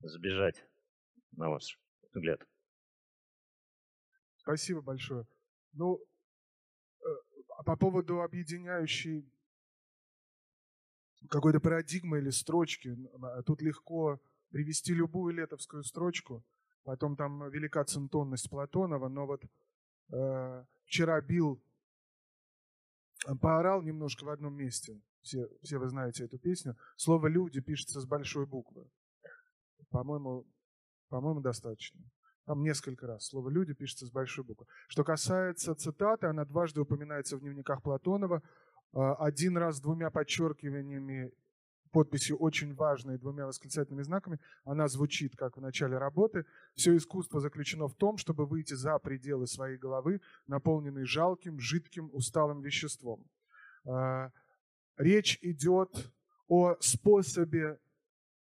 сбежать, на ваш взгляд? Спасибо большое. Ну, э, а по поводу объединяющей какой-то парадигмы или строчки, а тут легко привести любую летовскую строчку, потом там велика центонность Платонова, но вот э, вчера бил поорал немножко в одном месте. Все, все вы знаете эту песню. Слово «люди» пишется с большой буквы. По-моему, по-моему, достаточно. Там несколько раз. Слово «люди» пишется с большой буквы. Что касается цитаты, она дважды упоминается в дневниках Платонова. А, один раз двумя подчеркиваниями, подписью очень важной, двумя восклицательными знаками. Она звучит, как в начале работы. Все искусство заключено в том, чтобы выйти за пределы своей головы, наполненной жалким, жидким, усталым веществом. А, речь идет о способе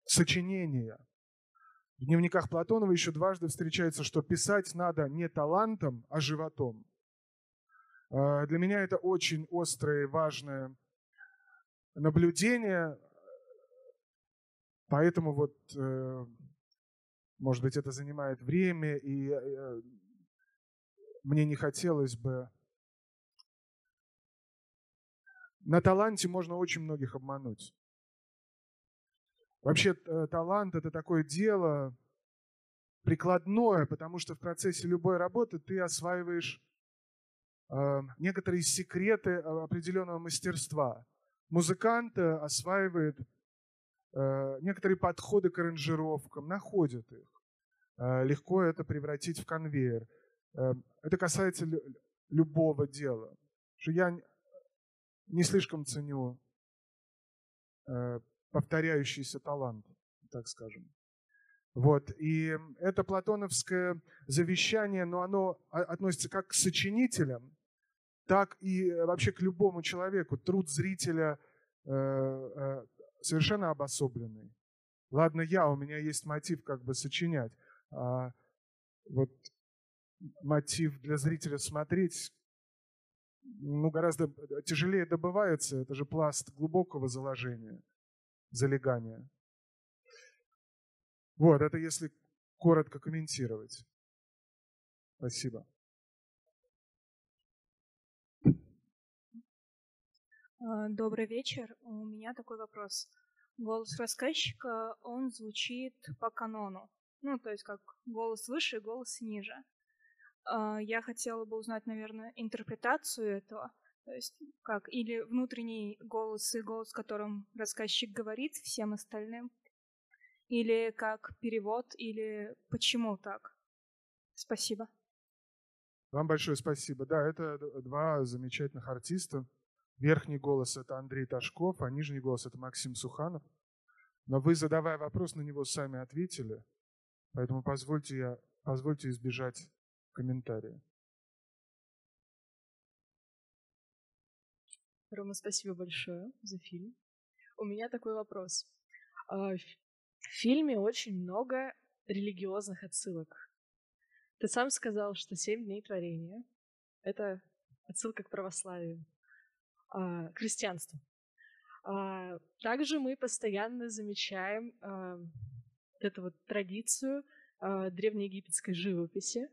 сочинения. В дневниках Платонова еще дважды встречается, что писать надо не талантом, а животом. А, для меня это очень острое и важное наблюдение, поэтому вот, э, может быть, это занимает время, и э, мне не хотелось бы... На таланте можно очень многих обмануть. Вообще э, талант – это такое дело прикладное, потому что в процессе любой работы ты осваиваешь некоторые секреты э, определенного мастерства. Музыкант э, осваивает э, некоторые подходы к аранжировкам, находит их. Легко это превратить в конвейер. Эм, это касается любого дела. Что я не слишком ценю повторяющийся талант, так скажем. Вот. И это платоновское завещание, но оно относится как к сочинителям, так и э, вообще к любому человеку. Труд зрителя э, э, совершенно обособленный. Ладно, я, у меня есть мотив как бы сочинять. А вот мотив для зрителя смотреть, ну, гораздо тяжелее добывается. Это же пласт глубокого заложения, залегания. Вот, это если коротко комментировать. Спасибо. Добрый вечер. У меня такой вопрос. Голос рассказчика, он звучит по канону. Ну, то есть как голос выше голос ниже. А, я хотела бы узнать, наверное, интерпретацию этого. То есть как или внутренний голос и голос, которым рассказчик говорит всем остальным, или как перевод, или почему так. Спасибо. Вам большое спасибо. Да, это два замечательных артиста. Верхний голос – это Андрей Ташков, а нижний голос – это Максим Суханов. Но вы, задавая вопрос, на него сами ответили, поэтому позвольте, я, позвольте избежать комментария. Рома, спасибо большое за фильм. У меня такой вопрос. А, в фильме очень много религиозных отсылок. Ты сам сказал, что «Семь дней творения» — это отсылка к православию А, также мы постоянно замечаем а, вот эту вот традицию древнеегипетской живописи.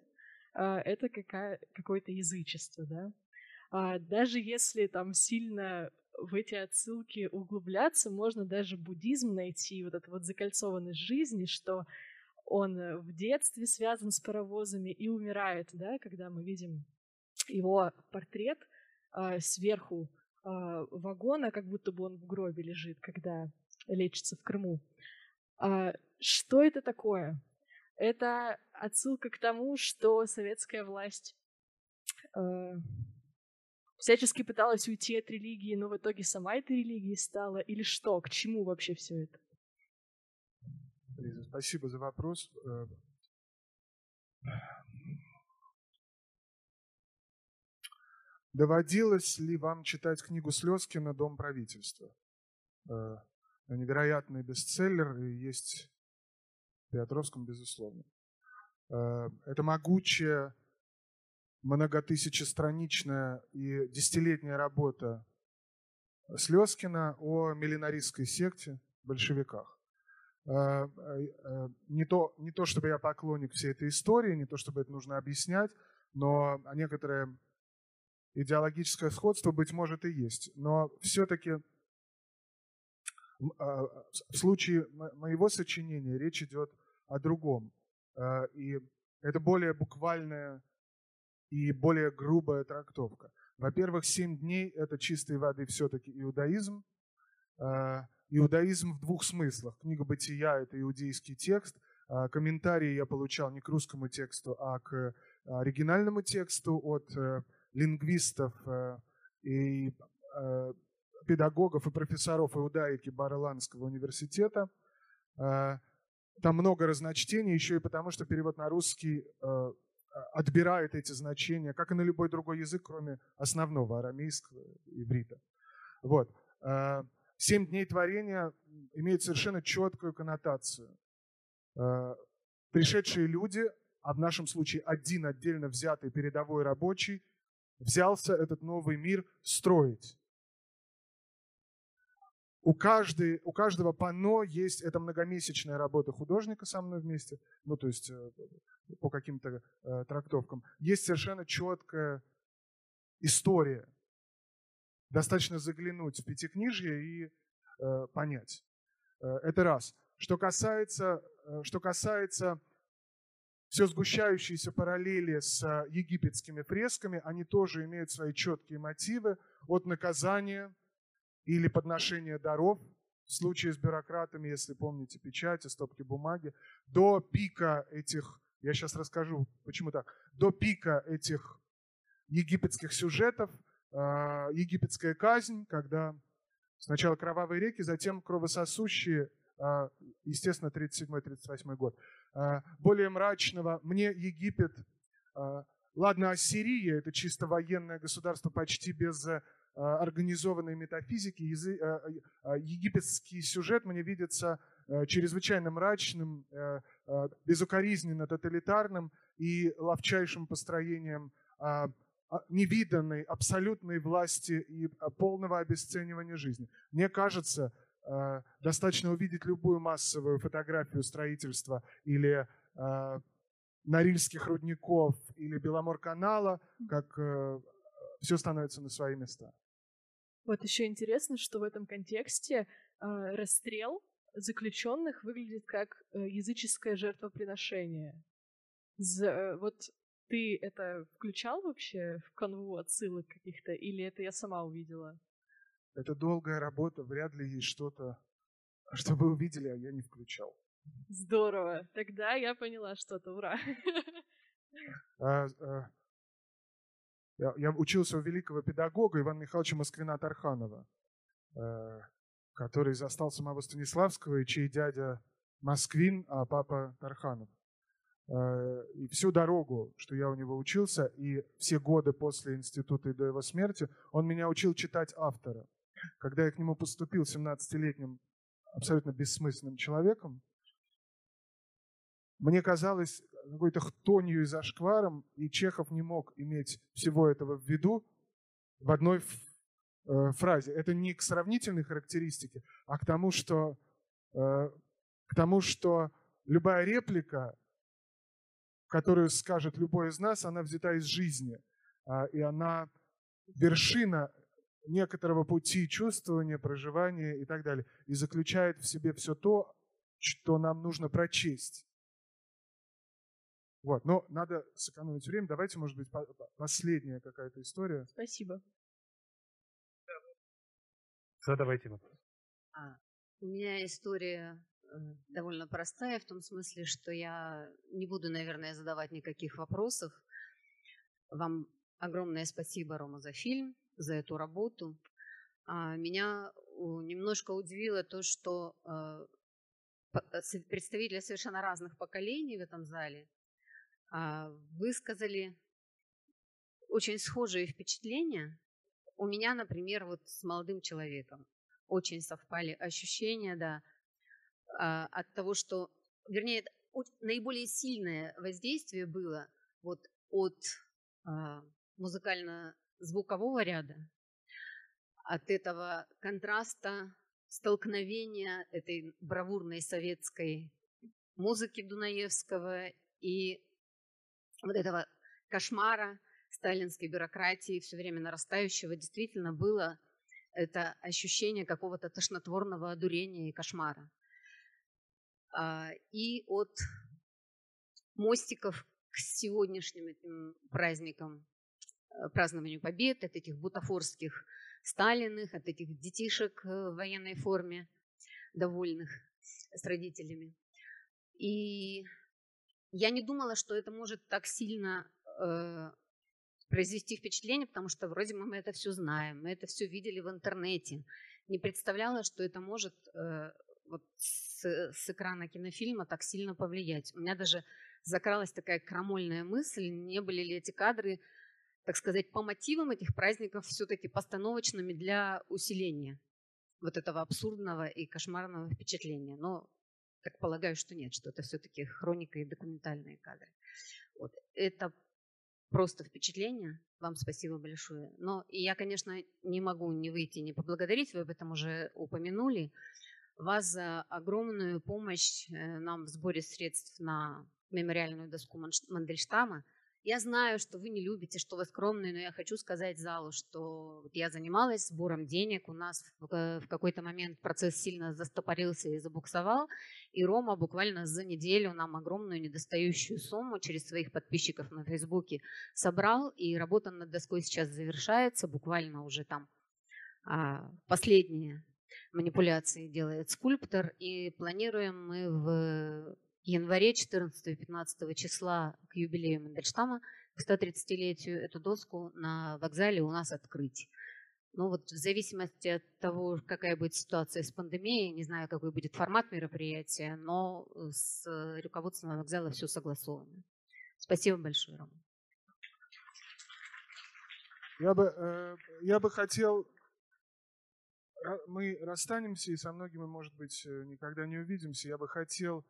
Это какая, какое-то язычество, да. Даже если там сильно в эти отсылки углубляться, можно даже буддизм найти, вот эту вот закольцованность жизни, что он в детстве связан с паровозами и умирает, да, когда мы видим его портрет э, сверху э, вагона, как будто бы он в гробе лежит, когда лечится в Крыму. А, что это такое? Это отсылка к тому, что советская власть э, всячески пыталась уйти от религии, но в итоге сама этой религией стала? Или что? К чему вообще все это? Лиза, спасибо за вопрос. Доводилось ли вам читать книгу Слезкина «Дом правительства»? Э, невероятный бестселлер и есть в Петровском, безусловно. Э, это могучая, многотысячестраничная и десятилетняя работа Слезкина о миллинаристской секте, большевиках. Э, не то, не то, чтобы я поклонник всей этой истории, не то, чтобы это нужно объяснять, но некоторые идеологическое сходство, быть может, и есть. Но все-таки а, в случае моего сочинения речь идет о другом. А, и это более буквальная и более грубая трактовка. Во-первых, семь дней – это чистой воды все-таки иудаизм. А, иудаизм в двух смыслах. Книга «Бытия» – это иудейский текст. Комментарии я получал не к русскому тексту, а к оригинальному тексту от э, лингвистов э, и э, педагогов и профессоров Иудаики Бареланского университета. Э, там много разночтений, еще и потому, что перевод на русский отбирает эти значения, как и на любой другой язык, кроме основного арамейского, иврита. Вот. Семь дней творения имеют совершенно четкую коннотацию. Пришедшие люди, а в нашем случае один отдельно взятый передовой рабочий, взялся этот новый мир строить. У, каждой, у каждого пано есть эта многомесячная работа художника со мной вместе, ну то есть э, по каким-то э, трактовкам. Есть совершенно четкая история. Достаточно заглянуть в пятикнижье и э, понять. Э, это раз. Что касается, э, что касается все сгущающиеся параллели с а, египетскими фресками, они тоже имеют свои четкие мотивы от наказания или подношения даров, в случае с бюрократами, если помните печати, стопки бумаги, до пика этих, я сейчас расскажу, почему так, до пика этих египетских сюжетов, а, египетская казнь, когда сначала кровавые реки, затем кровососущие, а, естественно, 37-38 год. А, более мрачного. Мне Египет, а, ладно, Ассирия, это чисто военное государство, почти без а, организованной метафизики. Египетский сюжет мне видится чрезвычайно мрачным, безукоризненно тоталитарным и ловчайшим построением невиданной абсолютной власти и полного обесценивания жизни. Мне кажется, достаточно увидеть любую массовую фотографию строительства или э, Норильских рудников или Беломор-канала, как э, все становится на свои места. Вот еще интересно, что в этом контексте э, расстрел заключенных выглядит как э, языческое жертвоприношение. За, э, вот ты это включал вообще в канву отсылок каких-то, или это я сама увидела? Это долгая работа, вряд ли есть что-то, что вы увидели, а я не включал. Здорово. Тогда я поняла что-то. Ура. А, а, я, я учился у великого педагога Ивана Михайловича Москвина Тарханова, э, который застал самого Станиславского, и чей дядя Москвин, а папа Тарханов. Э, и всю дорогу, что я у него учился, и все годы после института и до его смерти, он меня учил читать автора. Когда я к нему поступил 17-летним абсолютно бессмысленным человеком, мне казалось какой-то хтонью и зашкваром, и Чехов не мог иметь всего этого в виду в одной э, фразе. Это не к сравнительной характеристике, а к тому, что, э, к тому, что любая реплика, которую скажет любой из нас, она взята из жизни. Э, и она вершина некоторого пути чувствования, проживания и так далее. И заключает в себе все то, что нам нужно прочесть. Вот, но надо сэкономить время. Давайте, может быть, последняя какая-то история. Спасибо. Задавайте вопрос. А, у меня история э, довольно простая в том смысле, что я не буду, наверное, задавать никаких вопросов. Вам огромное спасибо, Рома, за фильм, за эту работу. А меня немножко удивило то, что э, э, представители совершенно разных поколений в этом зале а, высказали очень схожие впечатления. У меня, например, вот с молодым человеком очень совпали ощущения, да, а, от того, что, вернее, наиболее сильное воздействие было вот от а, музыкально-звукового ряда, от этого контраста, столкновения этой бравурной советской музыки Дунаевского и вот этого кошмара сталинской бюрократии, все время нарастающего, действительно было это ощущение какого-то тошнотворного одурения и кошмара. А, и от мостиков к сегодняшним этим праздникам, празднованию побед, от этих бутафорских Сталиных, от этих детишек в военной форме, довольных с родителями. И я не думала, что это может так сильно э, произвести впечатление, потому что вроде мы это все знаем, мы это все видели в интернете. Не представляла, что это может э, вот с, с экрана кинофильма так сильно повлиять. У меня даже закралась такая крамольная мысль, не были ли эти кадры, так сказать, по мотивам этих праздников все-таки постановочными для усиления вот этого абсурдного и кошмарного впечатления. Но так полагаю, что нет, что это все-таки хроника и документальные кадры. Вот. Это просто впечатление. Вам спасибо большое. Но и я, конечно, не могу не выйти, не поблагодарить, вы об этом уже упомянули, вас за огромную помощь э, нам в сборе средств на мемориальную доску Мандельштама – я знаю, что вы не любите, что вы скромные, но я хочу сказать залу, что я занималась сбором денег. У нас в какой-то момент процесс сильно застопорился и забуксовал. И Рома буквально за неделю нам огромную недостающую сумму через своих подписчиков на Фейсбуке собрал. И работа над доской сейчас завершается. Буквально уже там а, последние манипуляции делает скульптор. И планируем мы в январе 14-15 числа к юбилею Мандельштама, к 130-летию эту доску на вокзале у нас открыть. Ну вот в зависимости от того, какая будет ситуация с пандемией, не знаю, какой будет формат мероприятия, но с руководством вокзала все согласовано. Спасибо большое, Рома. Я бы, э, я бы хотел... Мы расстанемся, и со многими, может быть, э, никогда не увидимся. Я бы хотел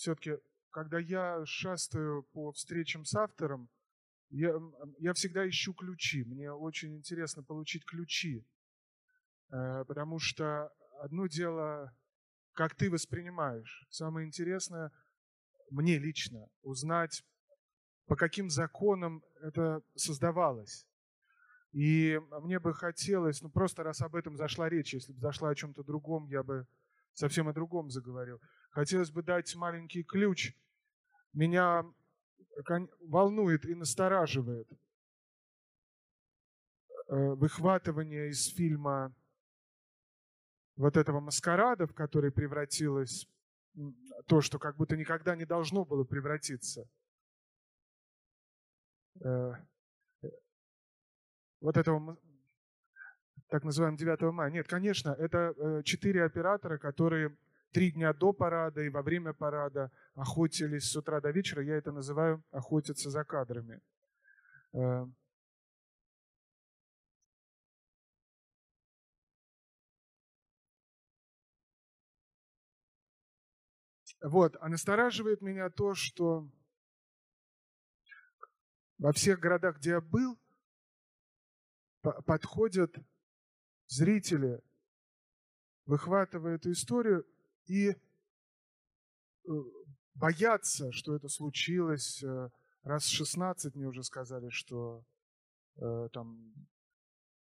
все-таки, когда я шастаю по встречам с автором, я, я всегда ищу ключи. Мне очень интересно получить ключи, э, потому что одно дело, как ты воспринимаешь. Самое интересное мне лично узнать, по каким законам это создавалось. И мне бы хотелось, ну просто раз об этом зашла речь, если бы зашла о чем-то другом, я бы совсем о другом заговорил. Хотелось бы дать маленький ключ. Меня волнует и настораживает э, выхватывание из фильма вот этого маскарада, в который превратилось то, что как будто никогда не должно было превратиться. Э, э, вот этого так называемого 9 мая. Нет, конечно, это четыре оператора, которые три дня до парада и во время парада охотились с утра до вечера. Я это называю охотиться за кадрами. Э, вот, а настораживает меня то, что во всех городах, где я был, подходят зрители, выхватывая эту историю и э, боятся, что это случилось. Э, раз 16 мне уже сказали, что э, там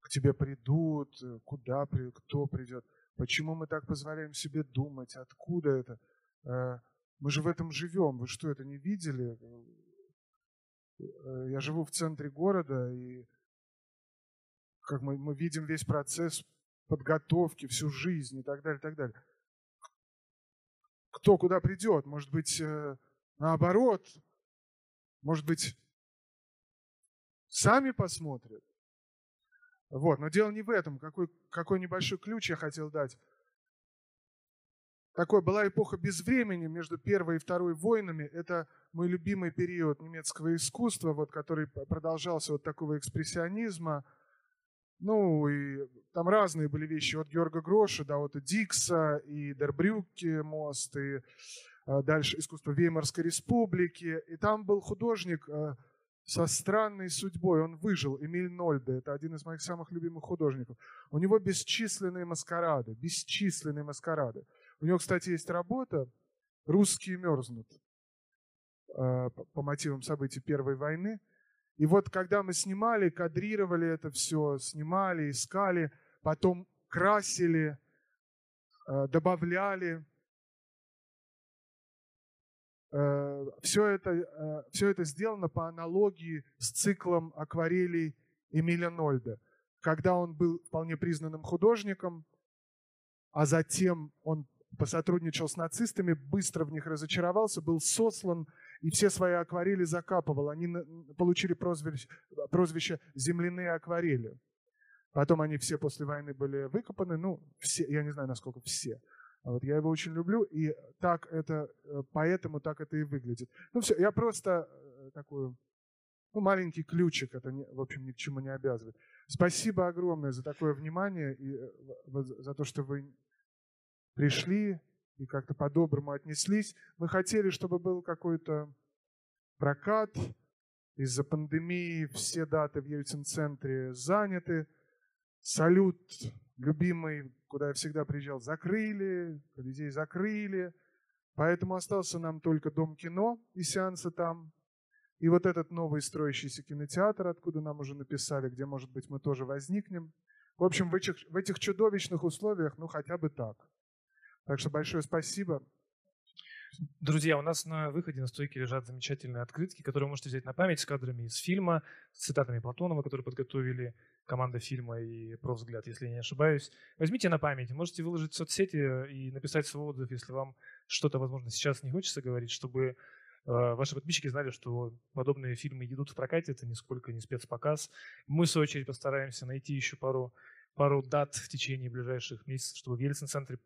к тебе придут, куда, при, кто придет. Почему мы так позволяем себе думать? Откуда это? Мы же в этом живем. Вы что, это не видели? Я живу в центре города, и как мы, мы видим весь процесс подготовки, всю жизнь и так далее, и так далее кто куда придет. Может быть, э, наоборот. Может быть, сами посмотрят. Вот, но дело не в этом. Какой, какой небольшой ключ я хотел дать. Такой была эпоха без времени между Первой и Второй войнами. Это мой любимый период немецкого искусства, вот, который продолжался от такого экспрессионизма – ну, и там разные были вещи, от Георга Гроша вот Дикса, и Дербрюки мост, и а, дальше искусство Веймарской республики. И там был художник а, со странной судьбой, он выжил, Эмиль Нольде, это один из моих самых любимых художников. У него бесчисленные маскарады, бесчисленные маскарады. У него, кстати, есть работа «Русские мерзнут» а, по мотивам событий Первой войны – и вот когда мы снимали, кадрировали это все, снимали, искали, потом красили, э, добавляли, э, все это, э, все это сделано по аналогии с циклом акварелей Эмиля Нольда. Когда он был вполне признанным художником, а затем он посотрудничал с нацистами, быстро в них разочаровался, был сослан и все свои акварели закапывал. Они получили прозвище, прозвище «земляные акварели». Потом они все после войны были выкопаны, ну, все, я не знаю, насколько все. А вот я его очень люблю, и так это, э, поэтому так это и выглядит. Ну все, я просто э, такой, ну, маленький ключик, это, не, в общем, ни к чему не обязывает. Спасибо огромное за такое внимание и э, за то, что вы пришли, и как-то по-доброму отнеслись. Мы хотели, чтобы был какой-то прокат. Из-за пандемии все даты в Ельцин-центре заняты. Салют, любимый, куда я всегда приезжал, закрыли, Колизей закрыли. Поэтому остался нам только Дом кино и сеансы там. И вот этот новый строящийся кинотеатр, откуда нам уже написали, где, может быть, мы тоже возникнем. В общем, в этих, в этих чудовищных условиях, ну, хотя бы так. Так что большое спасибо. Друзья, у нас на выходе на стойке лежат замечательные открытки, которые вы можете взять на память с кадрами из фильма, с цитатами Платонова, которые подготовили команда фильма и «Профвзгляд», если я не ошибаюсь. Возьмите на память, можете выложить в соцсети и написать свой отзыв, если вам что-то, возможно, сейчас не хочется говорить, чтобы э, ваши подписчики знали, что подобные фильмы идут в прокате, это нисколько не спецпоказ. Мы, в свою очередь, постараемся найти еще пару, пару дат в течение ближайших месяцев, чтобы в Ельцин-центре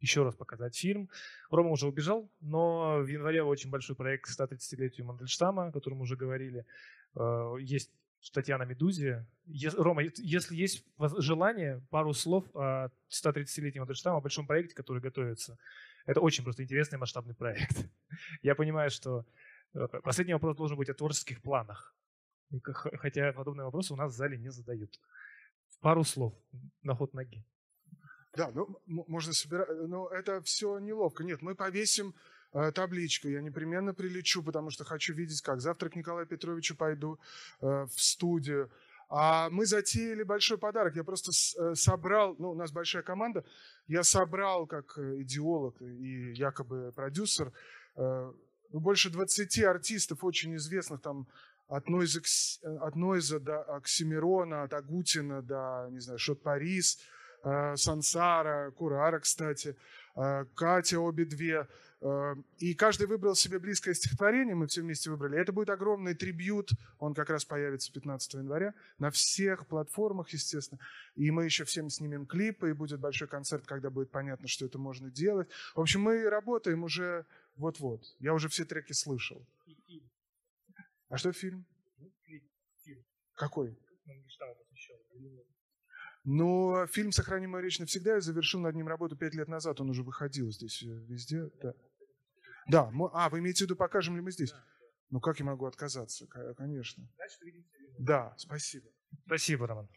еще раз показать фильм. Рома уже убежал, но в январе очень большой проект к 130-летию Мандельштама, о котором уже говорили. Э, есть статья на «Медузе». Рома, если есть желание, пару слов о 130-летии Мандельштама, о большом проекте, который готовится. Это очень просто интересный масштабный проект. Я понимаю, что э, последний вопрос должен быть о творческих планах. Хотя подобные вопросы у нас в зале не задают. Пару слов на ход ноги. Да, ну, можно собирать, но это все неловко. Нет, мы повесим э, табличку, я непременно прилечу, потому что хочу видеть, как завтра к Николаю Петровичу пойду э, в студию. А мы затеяли большой подарок. Я просто э, собрал, ну, у нас большая команда, я собрал как э, идеолог и якобы продюсер э, ну, больше 20 артистов очень известных, там от Нойза, э, от Нойза до Оксимирона, от Агутина до, не знаю, Шот Парис, э, Сансара, Курара, кстати, э, Катя, обе две. Э, И каждый выбрал себе близкое стихотворение, мы все вместе выбрали. Это будет огромный трибют, он как раз появится 15 января на всех платформах, естественно. И мы еще всем снимем клипы, и будет большой концерт, когда будет понятно, что это можно делать. В общем, мы работаем уже вот-вот. Я уже все треки слышал. А что фильм? Какой? Ну, фильм «Сохрани мою речь навсегда» я завершил над ним работу пять лет назад. Он уже выходил здесь э, везде. Да, да мо- а, вы имеете в виду, покажем ли мы здесь? Ну, как я могу отказаться? Ко- Конечно. Да, спасибо. Спасибо, Роман.